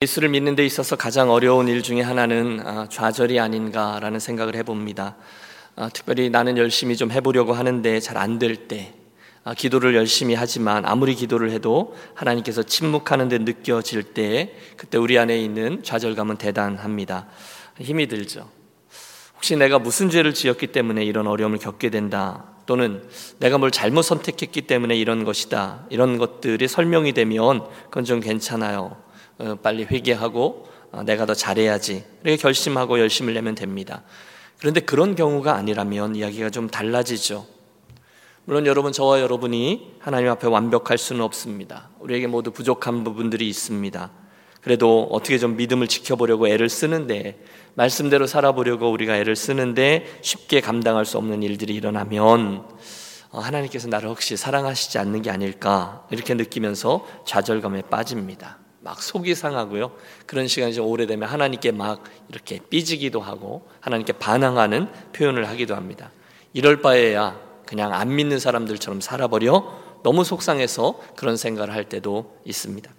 예수를 믿는 데 있어서 가장 어려운 일 중에 하나는 아, 좌절이 아닌가라는 생각을 해봅니다. 아, 특별히 나는 열심히 좀 해보려고 하는데 잘 안 될 때, 아, 기도를 열심히 하지만 아무리 기도를 해도 하나님께서 침묵하는 데 느껴질 때, 그때 우리 안에 있는 좌절감은 대단합니다. 힘이 들죠. 혹시 내가 무슨 죄를 지었기 때문에 이런 어려움을 겪게 된다. 또는 내가 뭘 잘못 선택했기 때문에 이런 것이다. 이런 것들이 설명이 되면 그건 좀 괜찮아요. 어, 빨리 회개하고 어, 내가 더 잘해야지 이렇게 결심하고 열심을 내면 됩니다. 그런데 그런 경우가 아니라면 이야기가 좀 달라지죠. 물론 여러분 저와 여러분이 하나님 앞에 완벽할 수는 없습니다. 우리에게 모두 부족한 부분들이 있습니다. 그래도 어떻게 좀 믿음을 지켜보려고 애를 쓰는데 말씀대로 살아보려고 우리가 애를 쓰는데 쉽게 감당할 수 없는 일들이 일어나면 어, 하나님께서 나를 혹시 사랑하시지 않는 게 아닐까 이렇게 느끼면서 좌절감에 빠집니다. 막 속이 상하고요. 그런 시간이 좀 오래되면 하나님께 막 이렇게 삐지기도 하고 하나님께 반항하는 표현을 하기도 합니다. 이럴 바에야 그냥 안 믿는 사람들처럼 살아버려 너무 속상해서 그런 생각을 할 때도 있습니다.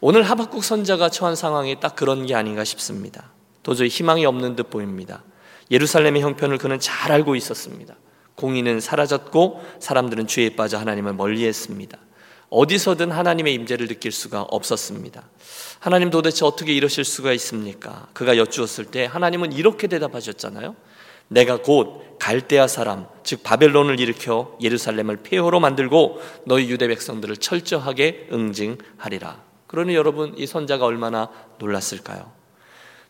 오늘 하박국 선자가 처한 상황이 딱 그런 게 아닌가 싶습니다. 도저히 희망이 없는 듯 보입니다. 예루살렘의 형편을 그는 잘 알고 있었습니다. 공의는 사라졌고 사람들은 죄에 빠져 하나님을 멀리했습니다. 어디서든 하나님의 임재를 느낄 수가 없었습니다. 하나님 도대체 어떻게 이러실 수가 있습니까? 그가 여쭈었을 때 하나님은 이렇게 대답하셨잖아요. 내가 곧 갈대아 사람 즉 바벨론을 일으켜 예루살렘을 폐허로 만들고 너희 유대 백성들을 철저하게 응징하리라. 그러니 여러분 이 선자가 얼마나 놀랐을까요?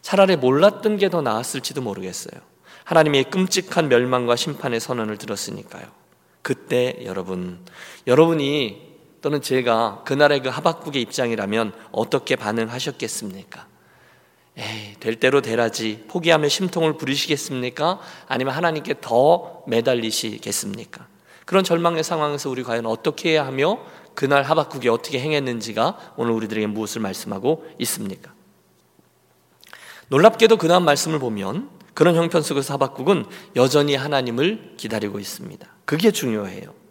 차라리 몰랐던 게 더 나았을지도 모르겠어요. 하나님의 끔찍한 멸망과 심판의 선언을 들었으니까요. 그때 여러분 여러분이 또는 제가 그날의 그 하박국의 입장이라면 어떻게 반응하셨겠습니까? 에이, 될 대로 되라지 포기하며 심통을 부리시겠습니까? 아니면 하나님께 더 매달리시겠습니까? 그런 절망의 상황에서 우리 과연 어떻게 해야 하며 그날 하박국이 어떻게 행했는지가 오늘 우리들에게 무엇을 말씀하고 있습니까? 놀랍게도 그 다음 말씀을 보면 그런 형편 속에서 하박국은 여전히 하나님을 기다리고 있습니다. 그게 중요해요.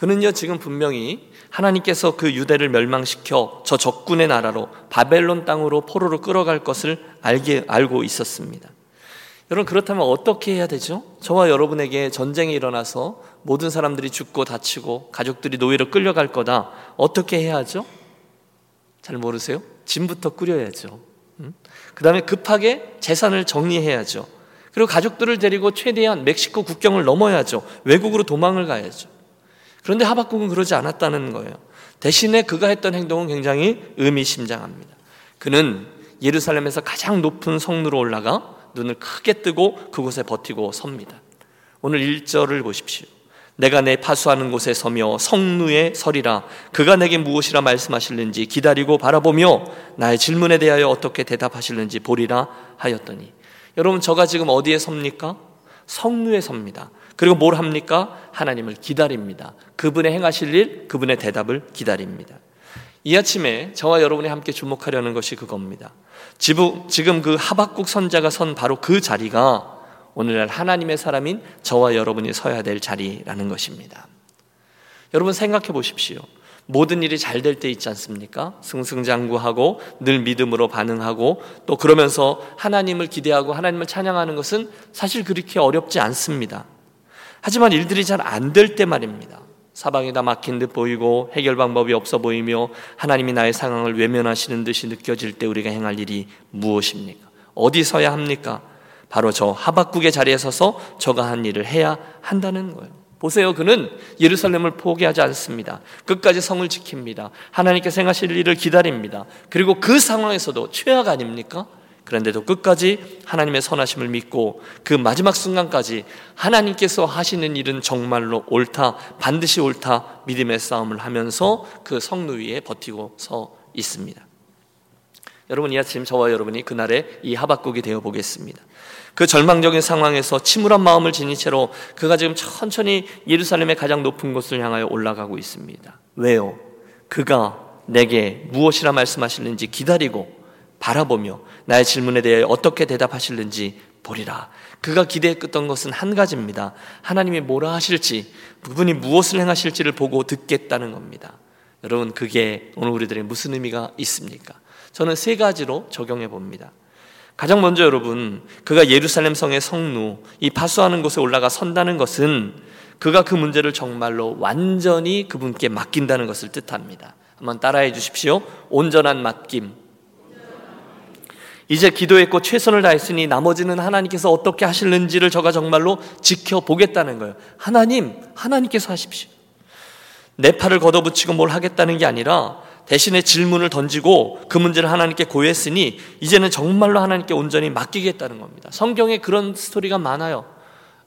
그는요, 지금 분명히 하나님께서 그 유대를 멸망시켜 저 적군의 나라로 바벨론 땅으로 포로로 끌어갈 것을 알게, 알고 있었습니다. 여러분, 그렇다면 어떻게 해야 되죠? 저와 여러분에게 전쟁이 일어나서 모든 사람들이 죽고 다치고 가족들이 노예로 끌려갈 거다. 어떻게 해야 하죠? 잘 모르세요? 짐부터 꾸려야죠. 음? 그 다음에 급하게 재산을 정리해야죠. 그리고 가족들을 데리고 최대한 멕시코 국경을 넘어야죠. 외국으로 도망을 가야죠. 그런데 하박국은 그러지 않았다는 거예요. 대신에 그가 했던 행동은 굉장히 의미심장합니다. 그는 예루살렘에서 가장 높은 성루로 올라가 눈을 크게 뜨고 그곳에 버티고 섭니다. 오늘 1절을 보십시오. 내가 내 파수하는 곳에 서며 성루에 서리라. 그가 내게 무엇이라 말씀하실는지 기다리고 바라보며 나의 질문에 대하여 어떻게 대답하실는지 보리라 하였더니. 여러분, 저가 지금 어디에 섭니까? 성루에 섭니다. 그리고 뭘 합니까? 하나님을 기다립니다. 그분의 행하실 일, 그분의 대답을 기다립니다. 이 아침에 저와 여러분이 함께 주목하려는 것이 그겁니다. 지금 그 하박국 선자가 선 바로 그 자리가 오늘날 하나님의 사람인 저와 여러분이 서야 될 자리라는 것입니다. 여러분 생각해 보십시오. 모든 일이 잘 될 때 있지 않습니까? 승승장구하고 늘 믿음으로 반응하고 또 그러면서 하나님을 기대하고 하나님을 찬양하는 것은 사실 그렇게 어렵지 않습니다. 하지만 일들이 잘 안 될 때 말입니다. 사방이 다 막힌 듯 보이고 해결 방법이 없어 보이며 하나님이 나의 상황을 외면하시는 듯이 느껴질 때 우리가 행할 일이 무엇입니까? 어디 서야 합니까? 바로 저 하박국의 자리에 서서 저가 한 일을 해야 한다는 거예요. 보세요. 그는 예루살렘을 포기하지 않습니다. 끝까지 성을 지킵니다. 하나님께 생하실 일을 기다립니다. 그리고 그 상황에서도 최악 아닙니까? 그런데도 끝까지 하나님의 선하심을 믿고 그 마지막 순간까지 하나님께서 하시는 일은 정말로 옳다, 반드시 옳다 믿음의 싸움을 하면서 그 성루 위에 버티고 서 있습니다. 여러분 이 아침 저와 여러분이 그날의 이 하박국이 되어 보겠습니다. 그 절망적인 상황에서 침울한 마음을 지닌 채로 그가 지금 천천히 예루살렘의 가장 높은 곳을 향하여 올라가고 있습니다. 왜요? 그가 내게 무엇이라 말씀하실는지 기다리고 바라보며 나의 질문에 대해 어떻게 대답하실는지 보리라. 그가 기대했던 것은 한 가지입니다. 하나님이 뭐라 하실지, 그분이 무엇을 행하실지를 보고 듣겠다는 겁니다. 여러분, 그게 오늘 우리들의 무슨 의미가 있습니까? 저는 세 가지로 적용해 봅니다. 가장 먼저 여러분, 그가 예루살렘 성의 성루, 이 파수하는 곳에 올라가 선다는 것은 그가 그 문제를 정말로 완전히 그분께 맡긴다는 것을 뜻합니다. 한번 따라해 주십시오. 온전한 맡김. 이제 기도했고 최선을 다했으니 나머지는 하나님께서 어떻게 하실는지를 저가 정말로 지켜보겠다는 거예요. 하나님, 하나님께서 하십시오. 내 팔을 걷어붙이고 뭘 하겠다는 게 아니라 대신에 질문을 던지고 그 문제를 하나님께 고했으니 이제는 정말로 하나님께 온전히 맡기겠다는 겁니다. 성경에 그런 스토리가 많아요.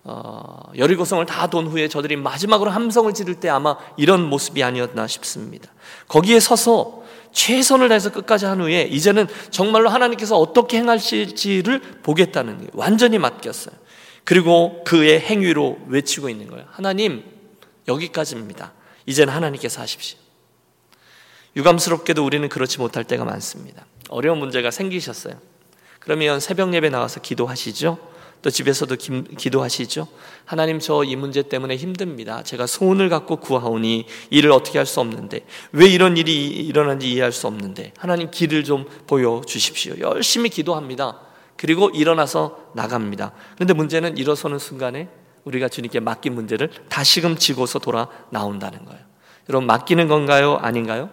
어, 여리고성을 다 돈 후에 저들이 마지막으로 함성을 지를 때 아마 이런 모습이 아니었나 싶습니다. 거기에 서서 최선을 다해서 끝까지 한 후에 이제는 정말로 하나님께서 어떻게 행하실지를 보겠다는 거예요. 완전히 맡겼어요. 그리고 그의 행위로 외치고 있는 거예요. 하나님, 여기까지입니다. 이제는 하나님께서 하십시오. 유감스럽게도 우리는 그렇지 못할 때가 많습니다. 어려운 문제가 생기셨어요. 그러면 새벽 예배 나와서 기도하시죠? 또 집에서도 기도하시죠. 하나님 저 이 문제 때문에 힘듭니다. 제가 소원을 갖고 구하오니 일을 어떻게 할 수 없는데 왜 이런 일이 일어난지 이해할 수 없는데 하나님 길을 좀 보여 주십시오. 열심히 기도합니다. 그리고 일어나서 나갑니다. 그런데 문제는 일어서는 순간에 우리가 주님께 맡긴 문제를 다시금 지고서 돌아 나온다는 거예요. 여러분 맡기는 건가요? 아닌가요?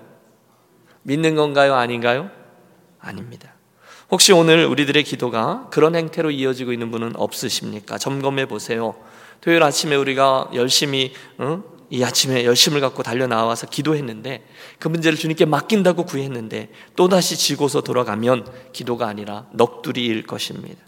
믿는 건가요? 아닌가요? 아닙니다. 혹시 오늘 우리들의 기도가 그런 행태로 이어지고 있는 분은 없으십니까? 점검해 보세요. 토요일 아침에 우리가 열심히 어? 이 아침에 열심을 갖고 달려 나와서 기도했는데 그 문제를 주님께 맡긴다고 구했는데 또 다시 지고서 돌아가면 기도가 아니라 넋두리일 것입니다.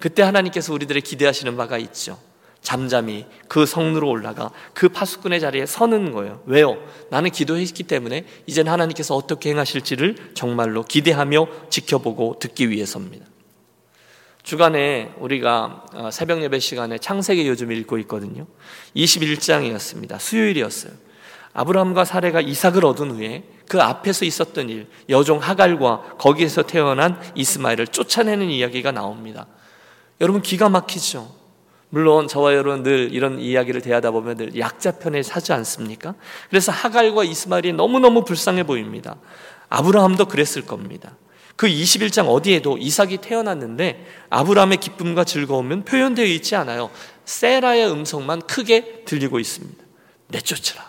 그때 하나님께서 우리들의 기대하시는 바가 있죠. 잠잠히 그 성루로 올라가 그 파수꾼의 자리에 서는 거예요. 왜요? 나는 기도했기 때문에 이제는 하나님께서 어떻게 행하실지를 정말로 기대하며 지켜보고 듣기 위해서입니다. 주간에 우리가 어, 새벽 예배 시간에 창세기 요즘 읽고 있거든요. 21장이었습니다. 수요일이었어요. 아브라함과 사례가 이삭을 얻은 후에 그 앞에서 있었던 일, 여종 하갈과 거기에서 태어난 이스마엘을 쫓아내는 이야기가 나옵니다. 여러분 기가 막히죠. 물론 저와 여러분 늘 이런 이야기를 대하다 보면 늘 약자 편에 사지 않습니까? 그래서 하갈과 이스마엘이 너무너무 불쌍해 보입니다. 아브라함도 그랬을 겁니다. 그 21장 어디에도 이삭이 태어났는데 아브라함의 기쁨과 즐거움은 표현되어 있지 않아요. 세라의 음성만 크게 들리고 있습니다. 내쫓으라.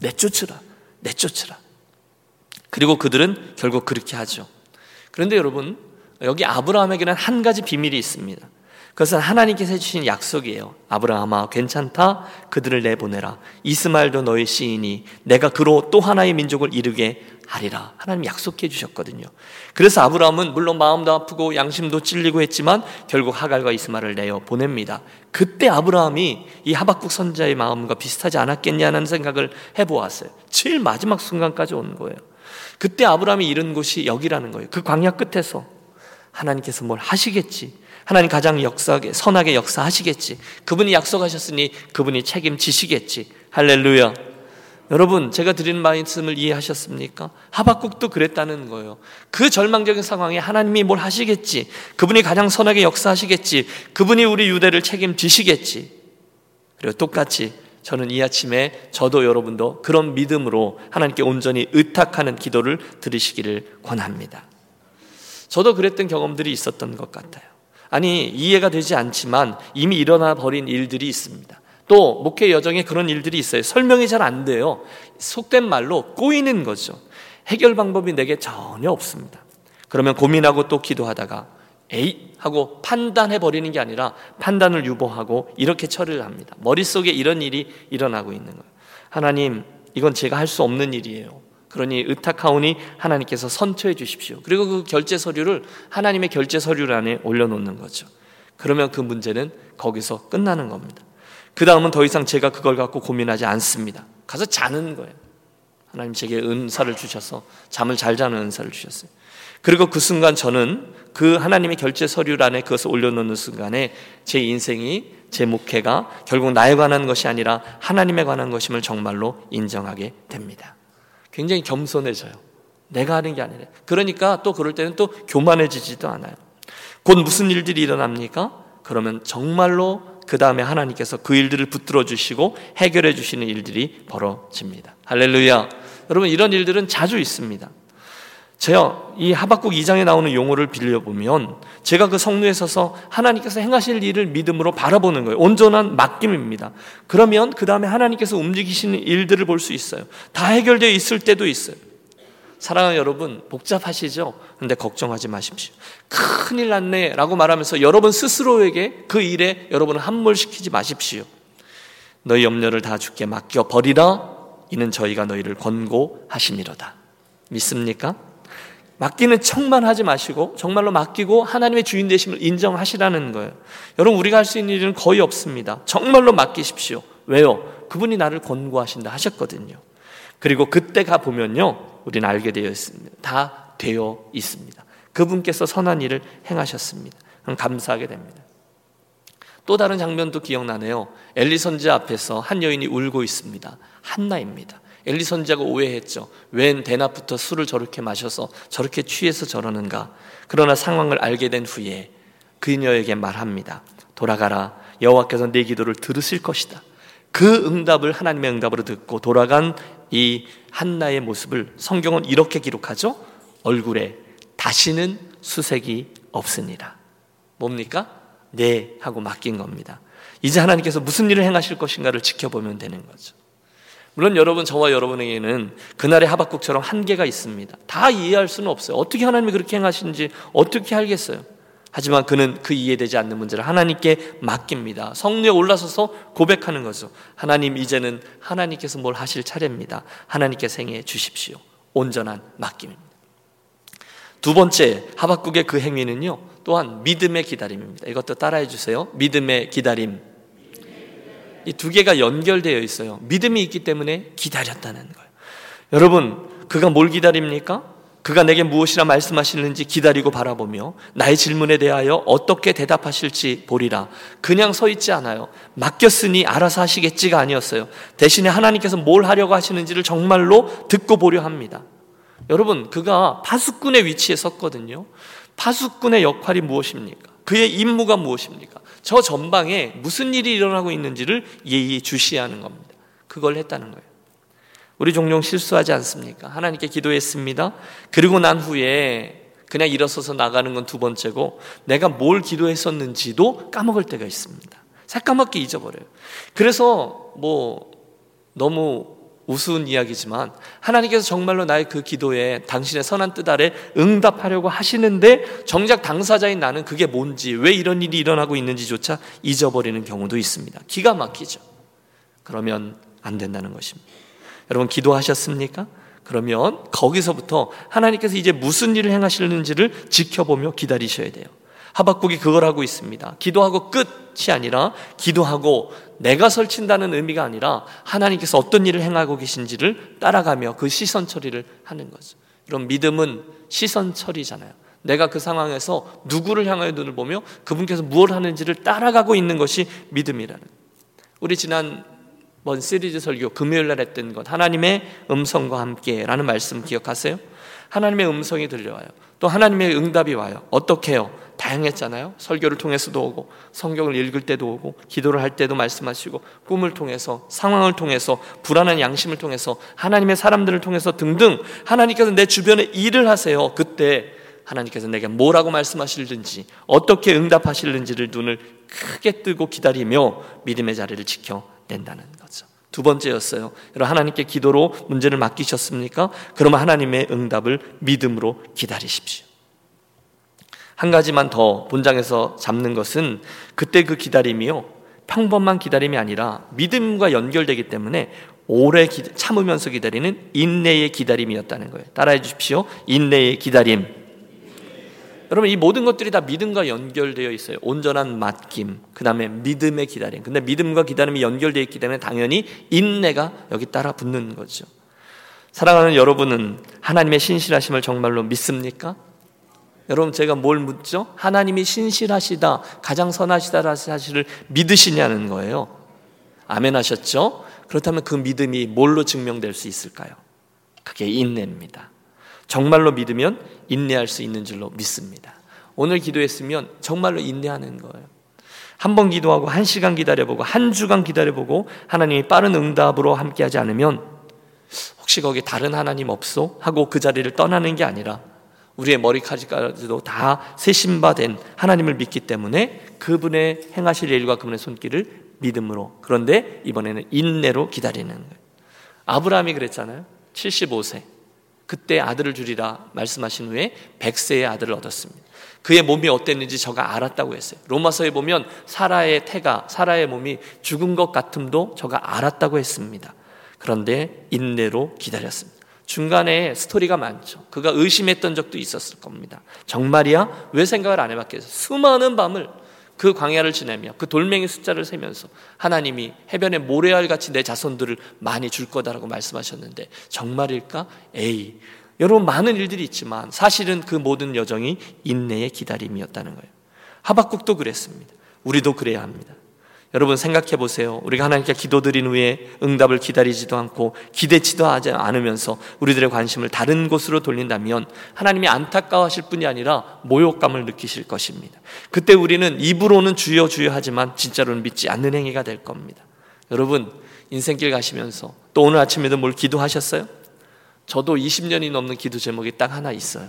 내쫓으라. 내쫓으라. 그리고 그들은 결국 그렇게 하죠. 그런데 여러분, 여기 아브라함에게는 한 가지 비밀이 있습니다. 그것은 하나님께서 해주신 약속이에요. 아브라함아, 괜찮다. 그들을 내보내라. 이스마엘도 너의 시인이 내가 그로 또 하나의 민족을 이루게 하리라. 하나님 약속해 주셨거든요. 그래서 아브라함은 물론 마음도 아프고 양심도 찔리고 했지만 결국 하갈과 이스마엘을 내어 보냅니다. 그때 아브라함이 이 하박국 선자의 마음과 비슷하지 않았겠냐는 생각을 해보았어요. 제일 마지막 순간까지 온 거예요. 그때 아브라함이 이른 곳이 여기라는 거예요. 그 광야 끝에서 하나님께서 뭘 하시겠지. 하나님 가장 역사하게, 선하게 역사하시겠지. 그분이 약속하셨으니 그분이 책임지시겠지. 할렐루야. 여러분, 제가 드리는 말씀을 이해하셨습니까? 하박국도 그랬다는 거예요. 그 절망적인 상황에 하나님이 뭘 하시겠지. 그분이 가장 선하게 역사하시겠지. 그분이 우리 유대를 책임지시겠지. 그리고 똑같이 저는 이 아침에 저도 여러분도 그런 믿음으로 하나님께 온전히 의탁하는 기도를 들으시기를 권합니다. 저도 그랬던 경험들이 있었던 것 같아요. 아니, 이해가 되지 않지만 이미 일어나 버린 일들이 있습니다. 또, 목회 여정에 그런 일들이 있어요. 설명이 잘 안 돼요. 속된 말로 꼬이는 거죠. 해결 방법이 내게 전혀 없습니다. 그러면 고민하고 또 기도하다가, 에이! 하고 판단해 버리는 게 아니라 판단을 유보하고 이렇게 처리를 합니다. 머릿속에 이런 일이 일어나고 있는 거예요. 하나님, 이건 제가 할 수 없는 일이에요. 그러니 의탁하오니 하나님께서 선처해 주십시오. 그리고 그 결제 서류를 하나님의 결제 서류란에 올려놓는 거죠. 그러면 그 문제는 거기서 끝나는 겁니다. 그 다음은 더 이상 제가 그걸 갖고 고민하지 않습니다. 가서 자는 거예요. 하나님 제게 은사를 주셔서 잠을 잘 자는 은사를 주셨어요. 그리고 그 순간 저는 그 하나님의 결제 서류란에 그것을 올려놓는 순간에 제 인생이 제 목회가 결국 나에 관한 것이 아니라 하나님에 관한 것임을 정말로 인정하게 됩니다. 굉장히 겸손해져요. 내가 하는 게 아니라. 그러니까 또 그럴 때는 또 교만해지지도 않아요. 곧 무슨 일들이 일어납니까? 그러면 정말로 그 다음에 하나님께서 그 일들을 붙들어 주시고 해결해 주시는 일들이 벌어집니다. 할렐루야. 여러분 이런 일들은 자주 있습니다. 제가 이 하박국 2장에 나오는 용어를 빌려보면 제가 그 성루에 서서 하나님께서 행하실 일을 믿음으로 바라보는 거예요. 온전한 맡김입니다. 그러면 그 다음에 하나님께서 움직이시는 일들을 볼 수 있어요. 다 해결되어 있을 때도 있어요. 사랑하는 여러분, 복잡하시죠? 근데 걱정하지 마십시오. 큰일 났네 라고 말하면서 여러분 스스로에게 그 일에 여러분을 함몰시키지 마십시오. 너희 염려를 다 주께 맡겨 버리라. 이는 저희가 너희를 권고하시니로다. 믿습니까? 맡기는 척만 하지 마시고 정말로 맡기고 하나님의 주인 되심을 인정하시라는 거예요. 여러분 우리가 할 수 있는 일은 거의 없습니다. 정말로 맡기십시오. 왜요? 그분이 나를 권고하신다 하셨거든요. 그리고 그때 가 보면요. 우리는 알게 되어 있습니다. 다 되어 있습니다. 그분께서 선한 일을 행하셨습니다. 감사하게 됩니다. 또 다른 장면도 기억나네요. 엘리 선지 앞에서 한 여인이 울고 있습니다. 한나입니다. 엘리 선지자가 오해했죠. 웬 대낮부터 술을 저렇게 마셔서 저렇게 취해서 저러는가. 그러나 상황을 알게 된 후에 그녀에게 말합니다. 돌아가라. 여호와께서 내 기도를 들으실 것이다. 그 응답을 하나님의 응답으로 듣고 돌아간 이 한나의 모습을 성경은 이렇게 기록하죠. 얼굴에 다시는 수색이 없습니다. 뭡니까? 네 하고 맡긴 겁니다. 이제 하나님께서 무슨 일을 행하실 것인가를 지켜보면 되는 거죠. 물론 여러분 저와 여러분에게는 그날의 하박국처럼 한계가 있습니다. 다 이해할 수는 없어요. 어떻게 하나님이 그렇게 행하시는지 어떻게 알겠어요? 하지만 그는 그 이해되지 않는 문제를 하나님께 맡깁니다. 성례에 올라서서 고백하는 거죠. 하나님 이제는 하나님께서 뭘 하실 차례입니다. 하나님께서 행해 주십시오. 온전한 맡김입니다. 두 번째 하박국의 그 행위는요. 또한 믿음의 기다림입니다. 이것도 따라해 주세요. 믿음의 기다림. 이 두 개가 연결되어 있어요. 믿음이 있기 때문에 기다렸다는 거예요. 여러분, 그가 뭘 기다립니까? 그가 내게 무엇이라 말씀하시는지 기다리고 바라보며 나의 질문에 대하여 어떻게 대답하실지 보리라. 그냥 서 있지 않아요. 맡겼으니 알아서 하시겠지가 아니었어요. 대신에 하나님께서 뭘 하려고 하시는지를 정말로 듣고 보려 합니다. 여러분, 그가 파수꾼의 위치에 섰거든요. 파수꾼의 역할이 무엇입니까? 그의 임무가 무엇입니까? 저 전방에 무슨 일이 일어나고 있는지를 예의 주시하는 겁니다. 그걸 했다는 거예요. 우리 종종 실수하지 않습니까? 하나님께 기도했습니다. 그리고 난 후에 그냥 일어서서 나가는 건 두 번째고 내가 뭘 기도했었는지도 까먹을 때가 있습니다. 새까맣게 잊어버려요. 그래서 뭐 너무 우스운 이야기지만 하나님께서 정말로 나의 그 기도에 당신의 선한 뜻 아래 응답하려고 하시는데 정작 당사자인 나는 그게 뭔지 왜 이런 일이 일어나고 있는지조차 잊어버리는 경우도 있습니다. 기가 막히죠. 그러면 안 된다는 것입니다. 여러분 기도하셨습니까? 그러면 거기서부터 하나님께서 이제 무슨 일을 행하시는지를 지켜보며 기다리셔야 돼요. 하박국이 그걸 하고 있습니다. 기도하고 끝이 아니라 기도하고 내가 설친다는 의미가 아니라 하나님께서 어떤 일을 행하고 계신지를 따라가며 그 시선 처리를 하는 거죠. 이런 믿음은 시선 처리잖아요. 내가 그 상황에서 누구를 향하여 눈을 보며 그분께서 무엇을 하는지를 따라가고 있는 것이 믿음이라는. 우리 지난 먼 시리즈 설교 금요일 날 했던 것 하나님의 음성과 함께라는 말씀 기억하세요? 하나님의 음성이 들려와요. 또 하나님의 응답이 와요. 어떻게 해요? 다양했잖아요. 설교를 통해서도 오고 성경을 읽을 때도 오고 기도를 할 때도 말씀하시고 꿈을 통해서 상황을 통해서 불안한 양심을 통해서 하나님의 사람들을 통해서 등등 하나님께서 내 주변에 일을 하세요. 그때 하나님께서 내게 뭐라고 말씀하실는지 어떻게 응답하실는지를 눈을 크게 뜨고 기다리며 믿음의 자리를 지켜낸다는 거죠. 두 번째였어요. 여러분 하나님께 기도로 문제를 맡기셨습니까? 그러면 하나님의 응답을 믿음으로 기다리십시오. 한 가지만 더 본장에서 잡는 것은 그때 그 기다림이요. 평범한 기다림이 아니라 믿음과 연결되기 때문에 오래 참으면서 기다리는 인내의 기다림이었다는 거예요. 따라해 주십시오. 인내의 기다림. 여러분 이 모든 것들이 다 믿음과 연결되어 있어요. 온전한 맡김, 그 다음에 믿음의 기다림. 근데 믿음과 기다림이 연결되어 있기 때문에 당연히 인내가 여기 따라 붙는 거죠. 사랑하는 여러분은 하나님의 신실하심을 정말로 믿습니까? 여러분 제가 뭘 묻죠? 하나님이 신실하시다, 가장 선하시다라는 사실을 믿으시냐는 거예요. 아멘 하셨죠? 그렇다면 그 믿음이 뭘로 증명될 수 있을까요? 그게 인내입니다. 정말로 믿으면 인내할 수 있는 줄로 믿습니다. 오늘 기도했으면 정말로 인내하는 거예요. 한 번 기도하고 한 시간 기다려보고 한 주간 기다려보고 하나님이 빠른 응답으로 함께하지 않으면 혹시 거기 다른 하나님 없소? 하고 그 자리를 떠나는 게 아니라 우리의 머리카락까지도 다 세신바된 하나님을 믿기 때문에 그분의 행하실 일과 그분의 손길을 믿음으로 그런데 이번에는 인내로 기다리는 거예요. 아브라함이 그랬잖아요. 75세. 그때 아들을 주리라 말씀하신 후에 100세의 아들을 얻었습니다. 그의 몸이 어땠는지 저가 알았다고 했어요. 로마서에 보면 사라의 태가, 사라의 몸이 죽은 것 같음도 저가 알았다고 했습니다. 그런데 인내로 기다렸습니다. 중간에 스토리가 많죠. 그가 의심했던 적도 있었을 겁니다. 정말이야? 왜 생각을 안 해봤겠어? 수많은 밤을 그 광야를 지내며 그 돌멩이 숫자를 세면서 하나님이 해변의 모래알 같이 내 자손들을 많이 줄 거다라고 말씀하셨는데 정말일까? 에이. 여러분 많은 일들이 있지만 사실은 그 모든 여정이 인내의 기다림이었다는 거예요. 하박국도 그랬습니다. 우리도 그래야 합니다. 여러분 생각해 보세요. 우리가 하나님께 기도드린 후에 응답을 기다리지도 않고 기대치도 하지 않으면서 우리들의 관심을 다른 곳으로 돌린다면 하나님이 안타까워하실 뿐이 아니라 모욕감을 느끼실 것입니다. 그때 우리는 입으로는 주여 주여 하지만 진짜로는 믿지 않는 행위가 될 겁니다. 여러분 인생길 가시면서 또 오늘 아침에도 뭘 기도하셨어요? 저도 20년이 넘는 기도 제목이 딱 하나 있어요.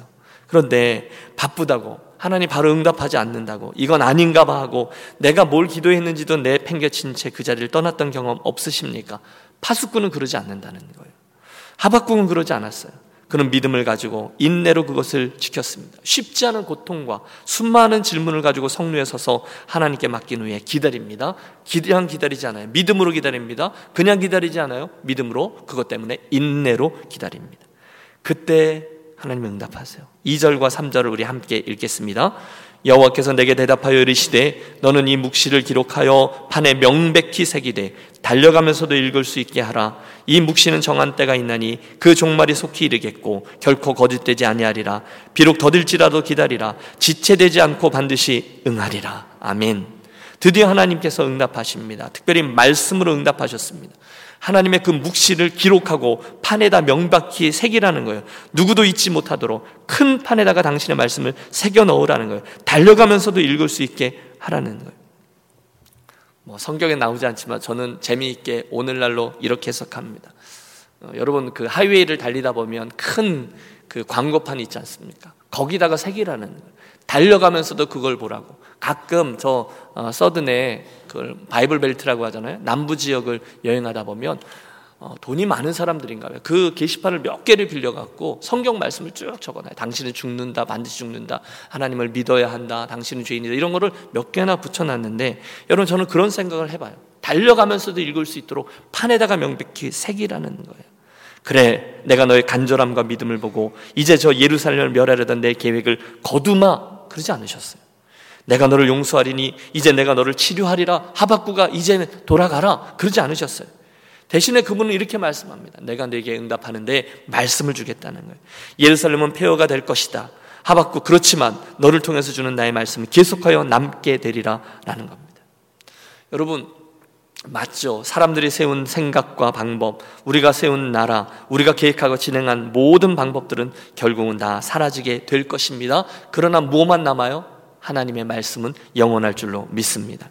그런데 바쁘다고 하나님 바로 응답하지 않는다고 이건 아닌가 봐 하고 내가 뭘 기도했는지도 내 팽개친 채 그 자리를 떠났던 경험 없으십니까? 파수꾼은 그러지 않는다는 거예요. 하박국은 그러지 않았어요. 그는 믿음을 가지고 인내로 그것을 지켰습니다. 쉽지 않은 고통과 수많은 질문을 가지고 성루에 서서 하나님께 맡긴 후에 기다립니다. 그냥 기다리지 않아요. 믿음으로 기다립니다. 그냥 기다리지 않아요. 믿음으로 그것 때문에 인내로 기다립니다. 그때 하나님 응답하세요. 2절과 3절을 우리 함께 읽겠습니다. 여호와께서 내게 대답하여 이르시되 너는 이 묵시를 기록하여 판에 명백히 새기되 달려가면서도 읽을 수 있게 하라. 이 묵시는 정한 때가 있나니 그 종말이 속히 이르겠고 결코 거짓되지 아니하리라. 비록 더딜지라도 기다리라. 지체되지 않고 반드시 응하리라. 아멘. 드디어 하나님께서 응답하십니다. 특별히 말씀으로 응답하셨습니다 하나님의 그 묵시를 기록하고 판에다 명백히 새기라는 거예요. 누구도 잊지 못하도록 큰 판에다가 당신의 말씀을 새겨 넣으라는 거예요. 달려가면서도 읽을 수 있게 하라는 거예요. 뭐 성경에 나오지 않지만 저는 재미있게 오늘날로 이렇게 해석합니다. 어, 여러분 그 하이웨이를 달리다 보면 큰 그 광고판이 있지 않습니까? 거기다가 거예요. 달려가면서도 그걸 보라고. 가끔 저 어, 서든에 그 바이블 벨트라고 하잖아요. 남부 지역을 여행하다 보면 어, 돈이 많은 사람들인가 봐요. 그 게시판을 몇 개를 빌려갖고 성경 말씀을 쭉 적어놔요. 당신은 죽는다, 반드시 죽는다, 하나님을 믿어야 한다, 당신은 죄인이다. 이런 거를 몇 개나 붙여놨는데 여러분 저는 그런 생각을 해봐요. 달려가면서도 읽을 수 있도록 판에다가 명백히 색이라는 거예요. 그래, 내가 너의 간절함과 믿음을 보고 이제 저 예루살렘을 멸하려던 내 계획을 거두마 그러지 않으셨어요. 내가 너를 용서하리니 이제 내가 너를 치료하리라 하박구가 이제 돌아가라 그러지 않으셨어요. 대신에 그분은 이렇게 말씀합니다. 내가 내게 응답하는데 말씀을 주겠다는 거예요. 예루살렘은 폐허가 될 것이다. 하박구 그렇지만 너를 통해서 주는 나의 말씀은 계속하여 남게 되리라라는 겁니다. 여러분 맞죠. 사람들이 세운 생각과 방법, 우리가 세운 나라, 우리가 계획하고 진행한 모든 방법들은 결국은 다 사라지게 될 것입니다. 그러나 무엇만 남아요? 하나님의 말씀은 영원할 줄로 믿습니다.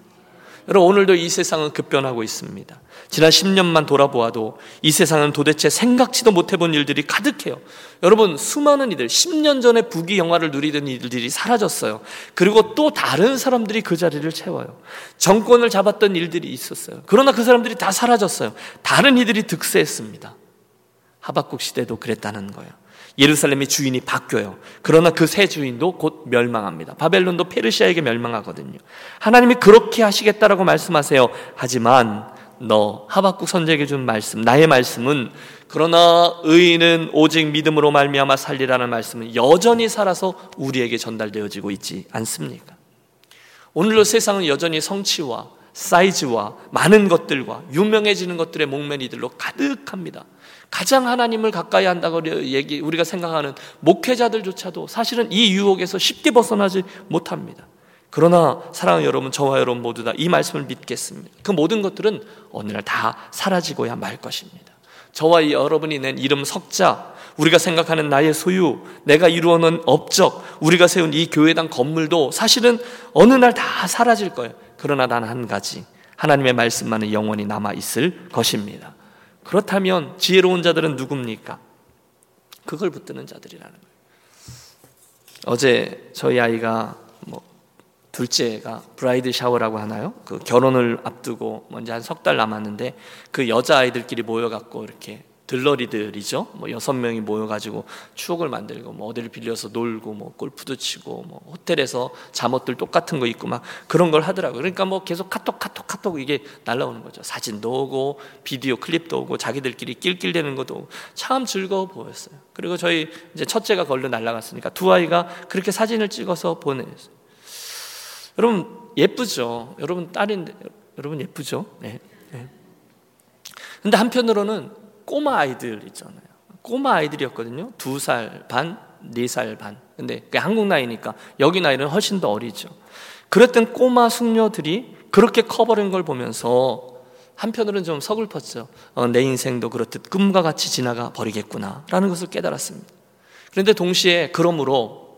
여러분, 오늘도 이 세상은 급변하고 있습니다. 지난 10년만 돌아보아도 이 세상은 도대체 생각지도 못해본 일들이 가득해요. 여러분, 수많은 이들, 10년 전에 부귀 영화를 누리던 이들이 사라졌어요. 그리고 또 다른 사람들이 그 자리를 채워요. 정권을 잡았던 일들이 있었어요. 그러나 그 사람들이 다 사라졌어요. 다른 이들이 득세했습니다. 하박국 시대도 그랬다는 거예요. 예루살렘의 주인이 바뀌어요. 그러나 그 새 주인도 곧 멸망합니다. 바벨론도 페르시아에게 멸망하거든요. 하나님이 그렇게 하시겠다라고 말씀하세요. 하지만 너 하박국 선제에게 준 말씀, 나의 말씀은 그러나 의인은 오직 믿음으로 말미암아 살리라는 말씀은 여전히 살아서 우리에게 전달되어지고 있지 않습니까? 오늘도 세상은 여전히 성취와 사이즈와 많은 것들과 유명해지는 것들의 목매이들로 가득합니다. 가장 하나님을 가까이 한다고 얘기 우리가 생각하는 목회자들조차도 사실은 이 유혹에서 쉽게 벗어나지 못합니다. 그러나 사랑하는 여러분, 저와 여러분 모두 다 이 말씀을 믿겠습니다. 그 모든 것들은 어느 날 다 사라지고야 말 것입니다. 저와 여러분이 낸 이름 석자, 우리가 생각하는 나의 소유, 내가 이루어놓은 업적, 우리가 세운 이 교회당 건물도 사실은 어느 날 다 사라질 거예요. 그러나 단 한 가지, 하나님의 말씀만은 영원히 남아 있을 것입니다. 그렇다면 지혜로운 자들은 누굽니까? 그걸 붙드는 자들이라는 거예요. 어제 저희 아이가 뭐 둘째가 브라이드 샤워라고 하나요? 그 결혼을 앞두고 먼저 한 석 달 남았는데 그 여자 아이들끼리 모여갖고 이렇게 들러리들이죠. 뭐 여섯 명이 모여가지고 추억을 만들고 뭐 어디를 빌려서 놀고 뭐 골프도 치고 뭐 호텔에서 잠옷들 똑같은 거 입고 막 그런 걸 하더라고요. 그러니까 뭐 계속 카톡 카톡 카톡 이게 날라오는 거죠. 사진도 오고 비디오 클립도 오고 자기들끼리 낄낄대는 것도 참 즐거워 보였어요. 그리고 저희 이제 첫째가 걸려 날라갔으니까 두 아이가 그렇게 사진을 찍어서 보내었어요. 여러분 예쁘죠. 여러분 딸인데 여러분 예쁘죠. 네. 네. 근데 한편으로는 꼬마 아이들 있잖아요. 꼬마 아이들이었거든요. 두 살 반, 네 살 반. 근데 한국 나이니까 여기 나이는 훨씬 더 어리죠. 그랬던 꼬마 숙녀들이 그렇게 커버린 걸 보면서 한편으로는 좀 서글펐죠. 어, 내 인생도 그렇듯 꿈과 같이 지나가 버리겠구나 라는 것을 깨달았습니다. 그런데 동시에 그러므로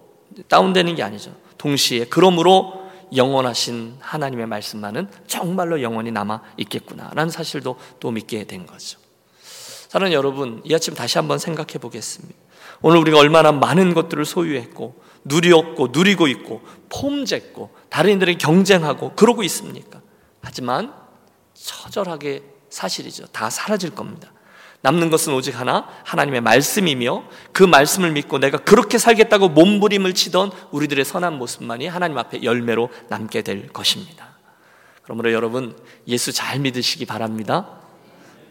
다운되는 게 아니죠. 동시에 그러므로 영원하신 하나님의 말씀만은 정말로 영원히 남아 있겠구나라는 사실도 또 믿게 된 거죠. 사랑하는 여러분, 이 아침 다시 한번 생각해 보겠습니다. 오늘 우리가 얼마나 많은 것들을 소유했고, 누리었고, 누리고 있고, 폼잡고, 다른 이들에게 경쟁하고, 그러고 있습니까? 하지만 처절하게 사실이죠. 다 사라질 겁니다. 남는 것은 오직 하나, 하나님의 말씀이며 그 말씀을 믿고 내가 그렇게 살겠다고 몸부림을 치던 우리들의 선한 모습만이 하나님 앞에 열매로 남게 될 것입니다. 그러므로 여러분, 예수 잘 믿으시기 바랍니다.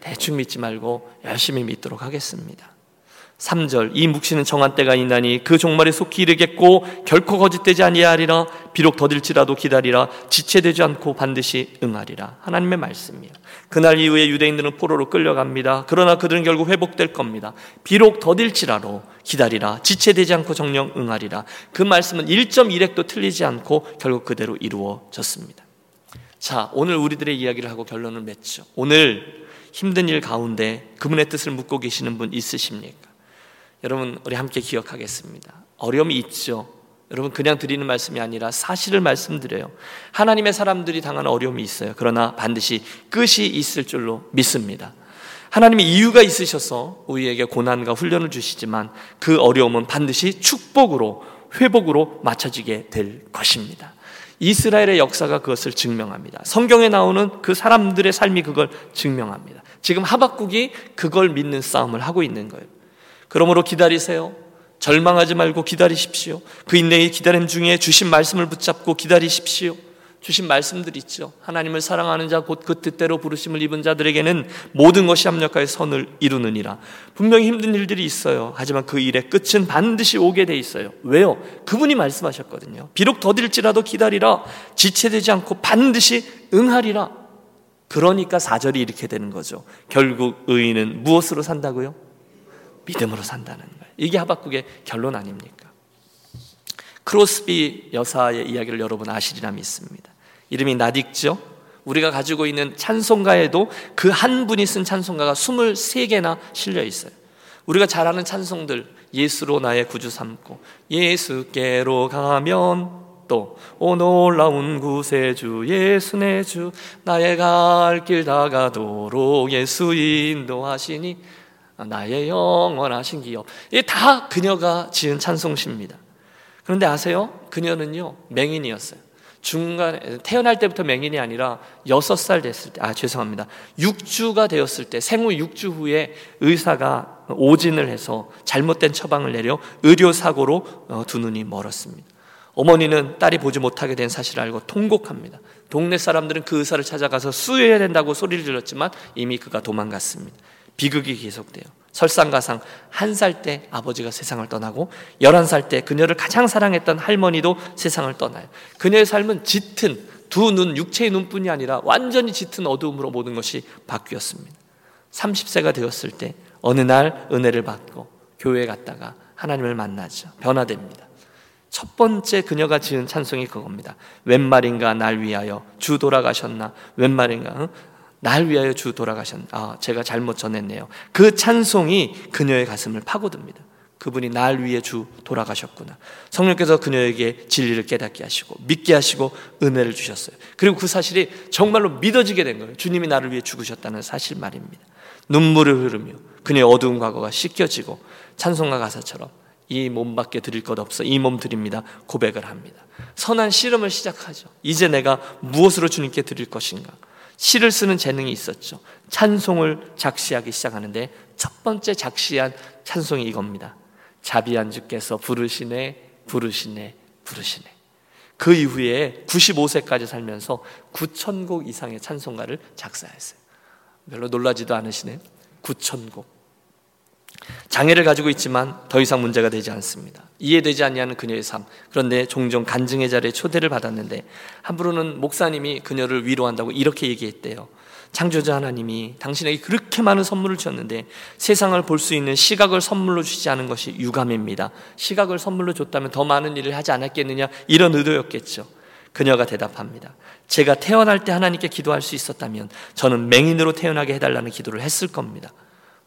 대충 믿지 말고 열심히 믿도록 하겠습니다. 3절 이 묵시는 정한 때가 있나니 그 종말에 속히 이르겠고 결코 거짓되지 아니하리라 비록 더딜지라도 기다리라 지체되지 않고 반드시 응하리라 하나님의 말씀이에요. 그날 이후에 유대인들은 포로로 끌려갑니다. 그러나 그들은 결국 회복될 겁니다. 비록 더딜지라도 기다리라 지체되지 않고 정령 응하리라 그 말씀은 1.1핵도 틀리지 않고 결국 그대로 이루어졌습니다. 자 오늘 우리들의 이야기를 하고 결론을 맺죠. 오늘 힘든 일 가운데 그분의 뜻을 묻고 계시는 분 있으십니까? 여러분, 우리 함께 기억하겠습니다. 어려움이 있죠. 여러분, 그냥 드리는 말씀이 아니라 사실을 말씀드려요. 하나님의 사람들이 당하는 어려움이 있어요. 그러나 반드시 끝이 있을 줄로 믿습니다. 하나님의 이유가 있으셔서 우리에게 고난과 훈련을 주시지만 그 어려움은 반드시 축복으로, 회복으로 맞춰지게 될 것입니다. 이스라엘의 역사가 그것을 증명합니다. 성경에 나오는 그 사람들의 삶이 그걸 증명합니다. 지금 하박국이 그걸 믿는 싸움을 하고 있는 거예요. 그러므로 기다리세요. 절망하지 말고 기다리십시오. 그 인내의 기다림 중에 주신 말씀을 붙잡고 기다리십시오. 주신 말씀들 있죠. 하나님을 사랑하는 자 곧 그 뜻대로 부르심을 입은 자들에게는 모든 것이 합력하여 선을 이루느니라. 분명히 힘든 일들이 있어요. 하지만 그 일의 끝은 반드시 오게 돼 있어요. 왜요? 그분이 말씀하셨거든요. 비록 더딜지라도 기다리라. 지체되지 않고 반드시 응하리라. 그러니까 사절이 이렇게 되는 거죠. 결국 의인은 무엇으로 산다고요? 믿음으로 산다는 거예요. 이게 하박국의 결론 아닙니까? 크로스비 여사의 이야기를 여러분 아시리라 믿습니다. 이름이 나딕죠. 우리가 가지고 있는 찬송가에도 그 한 분이 쓴 찬송가가 23개나 실려 있어요. 우리가 잘 아는 찬송들 예수로 나의 구주 삼고 예수께로 가면 또 오 놀라운 구세주 예수 내 주 나의 갈 길 다가도록 예수 인도하시니 나의 영원하신 기업 이게 다 그녀가 지은 찬송시입니다. 그런데 아세요? 그녀는요 맹인이었어요. 중간에 태어날 때부터 맹인이 아니라 6살 됐을 때, 아 죄송합니다. 6주가 되었을 때 생후 6주 후에 의사가 오진을 해서 잘못된 처방을 내려 의료 사고로 어, 두 눈이 멀었습니다. 어머니는 딸이 보지 못하게 된 사실을 알고 통곡합니다. 동네 사람들은 그 의사를 찾아가서 수여해야 된다고 소리를 질렀지만 이미 그가 도망갔습니다. 비극이 계속돼요. 설상가상 한 살 때 아버지가 세상을 떠나고 열한 살 때 그녀를 가장 사랑했던 할머니도 세상을 떠나요. 그녀의 삶은 짙은 두 눈, 육체의 눈뿐이 아니라 완전히 짙은 어두움으로 모든 것이 바뀌었습니다. 30세가 되었을 때 어느 날 은혜를 받고 교회에 갔다가 하나님을 만나죠. 변화됩니다. 첫 번째 그녀가 지은 찬송이 그겁니다. 웬 말인가 날 위하여 주 돌아가셨나? 웬 말인가? 날 위하여 주 돌아가셨, 아, 제가 잘못 전했네요. 그 찬송이 그녀의 가슴을 파고듭니다. 그분이 날 위해 주 돌아가셨구나. 성령께서 그녀에게 진리를 깨닫게 하시고, 믿게 하시고, 은혜를 주셨어요. 그리고 그 사실이 정말로 믿어지게 된 거예요. 주님이 나를 위해 죽으셨다는 사실 말입니다. 눈물을 흐르며 그녀의 어두운 과거가 씻겨지고 찬송가 가사처럼 이 몸밖에 드릴 것 없어 이 몸 드립니다 고백을 합니다. 선한 씨름을 시작하죠. 이제 내가 무엇으로 주님께 드릴 것인가? 시를 쓰는 재능이 있었죠. 찬송을 작시하기 시작하는데 첫 번째 작시한 찬송이 이겁니다. 자비한 주께서 부르시네 부르시네 부르시네. 그 이후에 95세까지 살면서 9천곡 이상의 찬송가를 작사했어요. 별로 놀라지도 않으시네요. 9천곡. 장애를 가지고 있지만 더 이상 문제가 되지 않습니다. 이해되지 않냐는 그녀의 삶. 그런데 종종 간증의 자리에 초대를 받았는데 함부로는 목사님이 그녀를 위로한다고 이렇게 얘기했대요. 창조자 하나님이 당신에게 그렇게 많은 선물을 주었는데 세상을 볼 수 있는 시각을 선물로 주지 않은 것이 유감입니다. 시각을 선물로 줬다면 더 많은 일을 하지 않았겠느냐 이런 의도였겠죠. 그녀가 대답합니다. 제가 태어날 때 하나님께 기도할 수 있었다면 저는 맹인으로 태어나게 해달라는 기도를 했을 겁니다.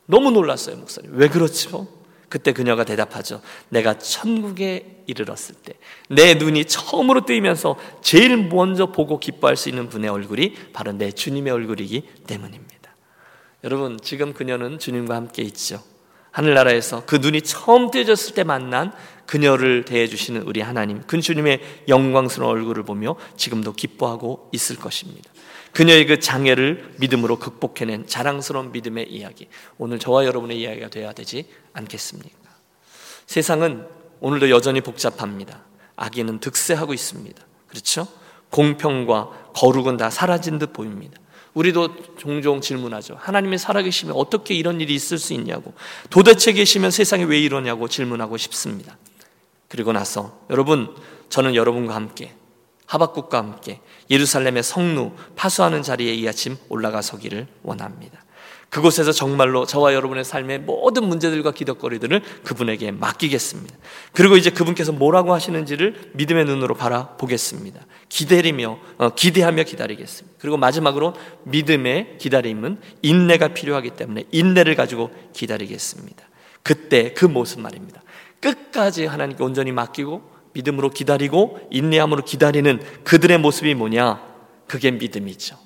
너무 놀랐어요, 목사님. 왜 그렇죠? 그때 그녀가 대답하죠. 내가 천국에 이르렀을 때 내 눈이 처음으로 뜨이면서 제일 먼저 보고 기뻐할 수 있는 분의 얼굴이 바로 내 주님의 얼굴이기 때문입니다. 여러분, 지금 그녀는 주님과 함께 있죠. 하늘나라에서 그 눈이 처음 뜨졌을 때 만난 그녀를 대해주시는 우리 하나님, 그 주님의 영광스러운 얼굴을 보며 지금도 기뻐하고 있을 것입니다. 그녀의 그 장애를 믿음으로 극복해낸 자랑스러운 믿음의 이야기. 오늘 저와 여러분의 이야기가 되어야 되지 않겠습니까? 세상은 오늘도 여전히 복잡합니다. 악인은 득세하고 있습니다. 그렇죠? 공평과 거룩은 다 사라진 듯 보입니다. 우리도 종종 질문하죠. 하나님이 살아계시면 어떻게 이런 일이 있을 수 있냐고. 도대체 계시면 세상에 왜 이러냐고 질문하고 싶습니다. 그리고 나서 여러분, 저는 여러분과 함께 하박국과 함께 예루살렘의 성루 파수하는 자리에 이 아침 올라가서기를 원합니다. 그곳에서 정말로 저와 여러분의 삶의 모든 문제들과 기덕거리들을 그분에게 맡기겠습니다. 그리고 이제 그분께서 뭐라고 하시는지를 믿음의 눈으로 바라보겠습니다. 기다리며 어, 기대하며 기다리겠습니다. 그리고 마지막으로 믿음의 기다림은 인내가 필요하기 때문에 인내를 가지고 기다리겠습니다. 그때 그 모습 말입니다. 끝까지 하나님께 온전히 맡기고 믿음으로 기다리고 인내함으로 기다리는 그들의 모습이 뭐냐? 그게 믿음이죠.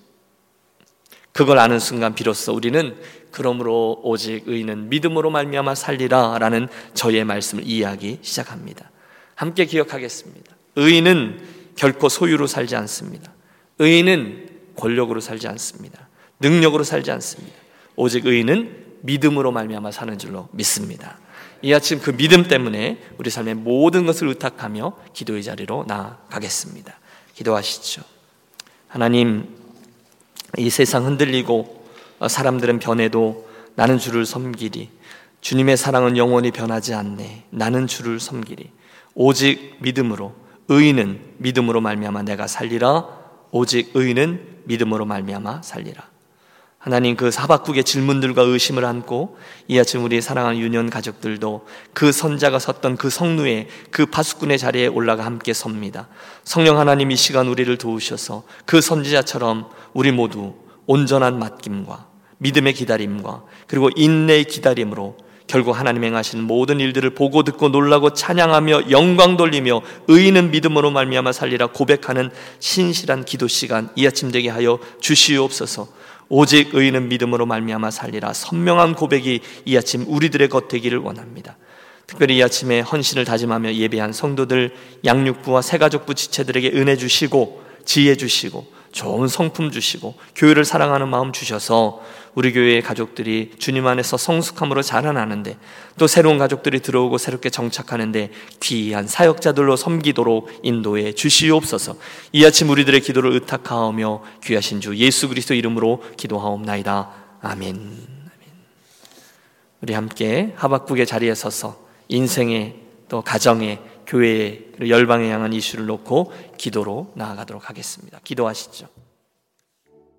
그걸 아는 순간 비로소 우리는 그러므로 오직 의인은 믿음으로 말미암아 살리라라는 저의 말씀을 이해하기 시작합니다. 함께 기억하겠습니다. 의인은 결코 소유로 살지 않습니다. 의인은 권력으로 살지 않습니다. 능력으로 살지 않습니다. 오직 의인은 믿음으로 말미암아 사는 줄로 믿습니다. 이 아침 그 믿음 때문에 우리 삶의 모든 것을 의탁하며 기도의 자리로 나아가겠습니다. 기도하시죠. 하나님, 이 세상 흔들리고 사람들은 변해도 나는 주를 섬기리. 주님의 사랑은 영원히 변하지 않네. 나는 주를 섬기리. 오직 믿음으로 의인은 믿음으로 말미암아 내가 살리라. 오직 의인은 믿음으로 말미암아 살리라. 하나님 그 사박국의 질문들과 의심을 안고 이 아침 우리 사랑하는 유년 가족들도 그 선자가 섰던 그 성루에 그 파수꾼의 자리에 올라가 함께 섭니다. 성령 하나님 이 시간 우리를 도우셔서 그 선지자처럼 우리 모두 온전한 맡김과 믿음의 기다림과 그리고 인내의 기다림으로 결국 하나님 행하신 모든 일들을 보고 듣고 놀라고 찬양하며 영광 돌리며 의인은 믿음으로 말미암아 살리라 고백하는 신실한 기도 시간 이 아침 되게 하여 주시옵소서. 오직 의인은 믿음으로 말미암아 살리라 선명한 고백이 이 아침 우리들의 겉되기를 원합니다. 특별히 이 아침에 헌신을 다짐하며 예배한 성도들 양육부와 새가족부 지체들에게 은혜 주시고 지혜 주시고 좋은 성품 주시고 교회를 사랑하는 마음 주셔서 우리 교회의 가족들이 주님 안에서 성숙함으로 자라나는데 또 새로운 가족들이 들어오고 새롭게 정착하는데 귀한 사역자들로 섬기도록 인도해 주시옵소서. 이 아침 우리들의 기도를 의탁하오며 귀하신 주 예수 그리스도 이름으로 기도하옵나이다. 아멘. 우리 함께 하박국의 자리에 서서 인생의 또 가정의 교회의 열방에 향한 이슈를 놓고 기도로 나아가도록 하겠습니다. 기도하시죠.